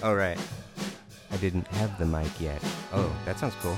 Oh, right. I didn't have the mic yet. Oh, that sounds cool.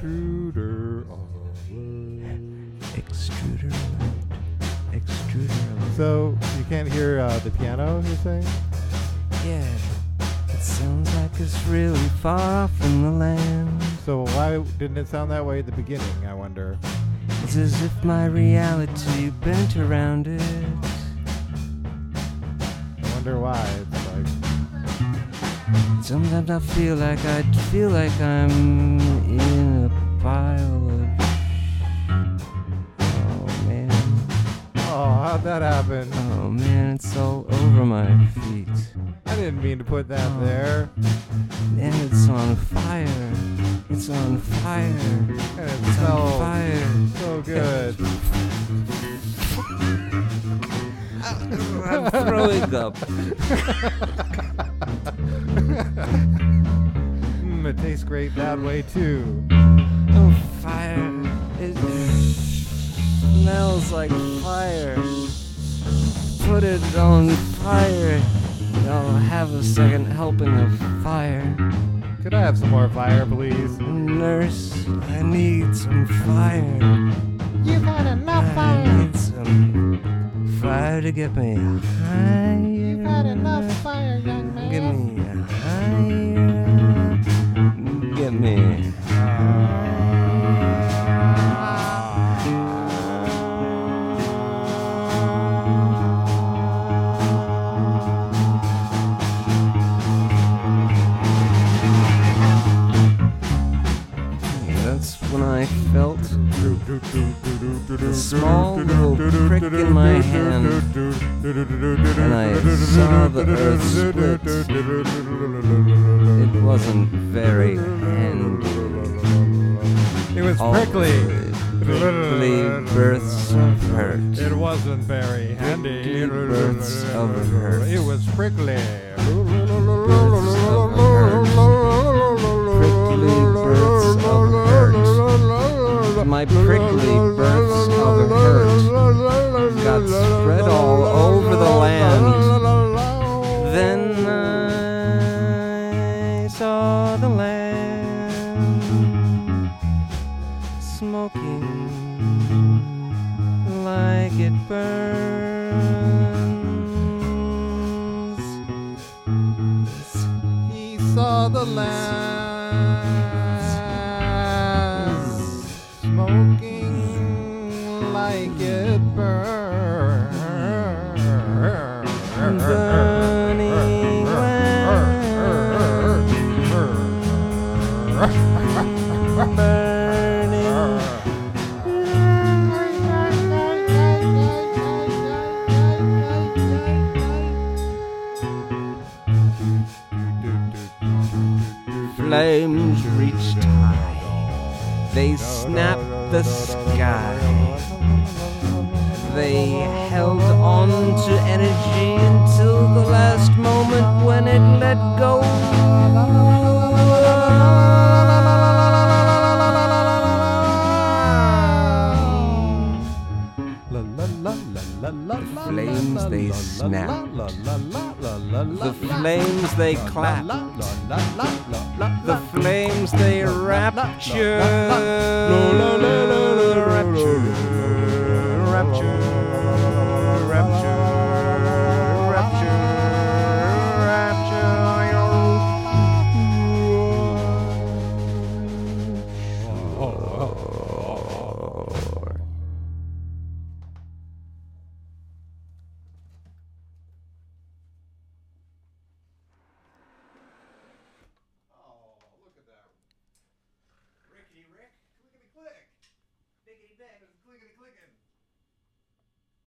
Extruder alert. Extruder alert. So you can't hear uh, the piano, you're saying? Yeah. It sounds like it's really far off in the land. So why didn't it sound that way at the beginning? I wonder. It's as if my reality bent around it. I wonder why. It's Sometimes I feel like I feel like I'm in a pile of. Oh man, oh, how'd that happen? oh man, it's all over my feet, I didn't mean to put that Oh. there. and it's on fire. It's on fire. And it It's on fire. so good. I'm throwing up. Mm, it tastes great that way too. Oh, fire. It smells like fire. Put it on fire. I'll have a second helping of fire. Could I have some more fire, please? Nurse, I need some fire. You've fire to get me higher. fire, young Get me higher. Get me. That's when I felt A small little prick in my hand, and I saw the earth split. It wasn't very handy. It was prickly. Prickly births of hurt. It wasn't very handy. Prickly births of hurt. It was prickly. Prickly births of hurt. My prickly births hurt got spread all over the land. Then I saw the land smoking like it burns. He saw the land like it burns. Burning when burning. Flames reached high, they snapped the sky. They held on to energy until the last moment when it let go. The flames they snapped. The flames they clapped. The flames they rapture. Rapture. Rapture.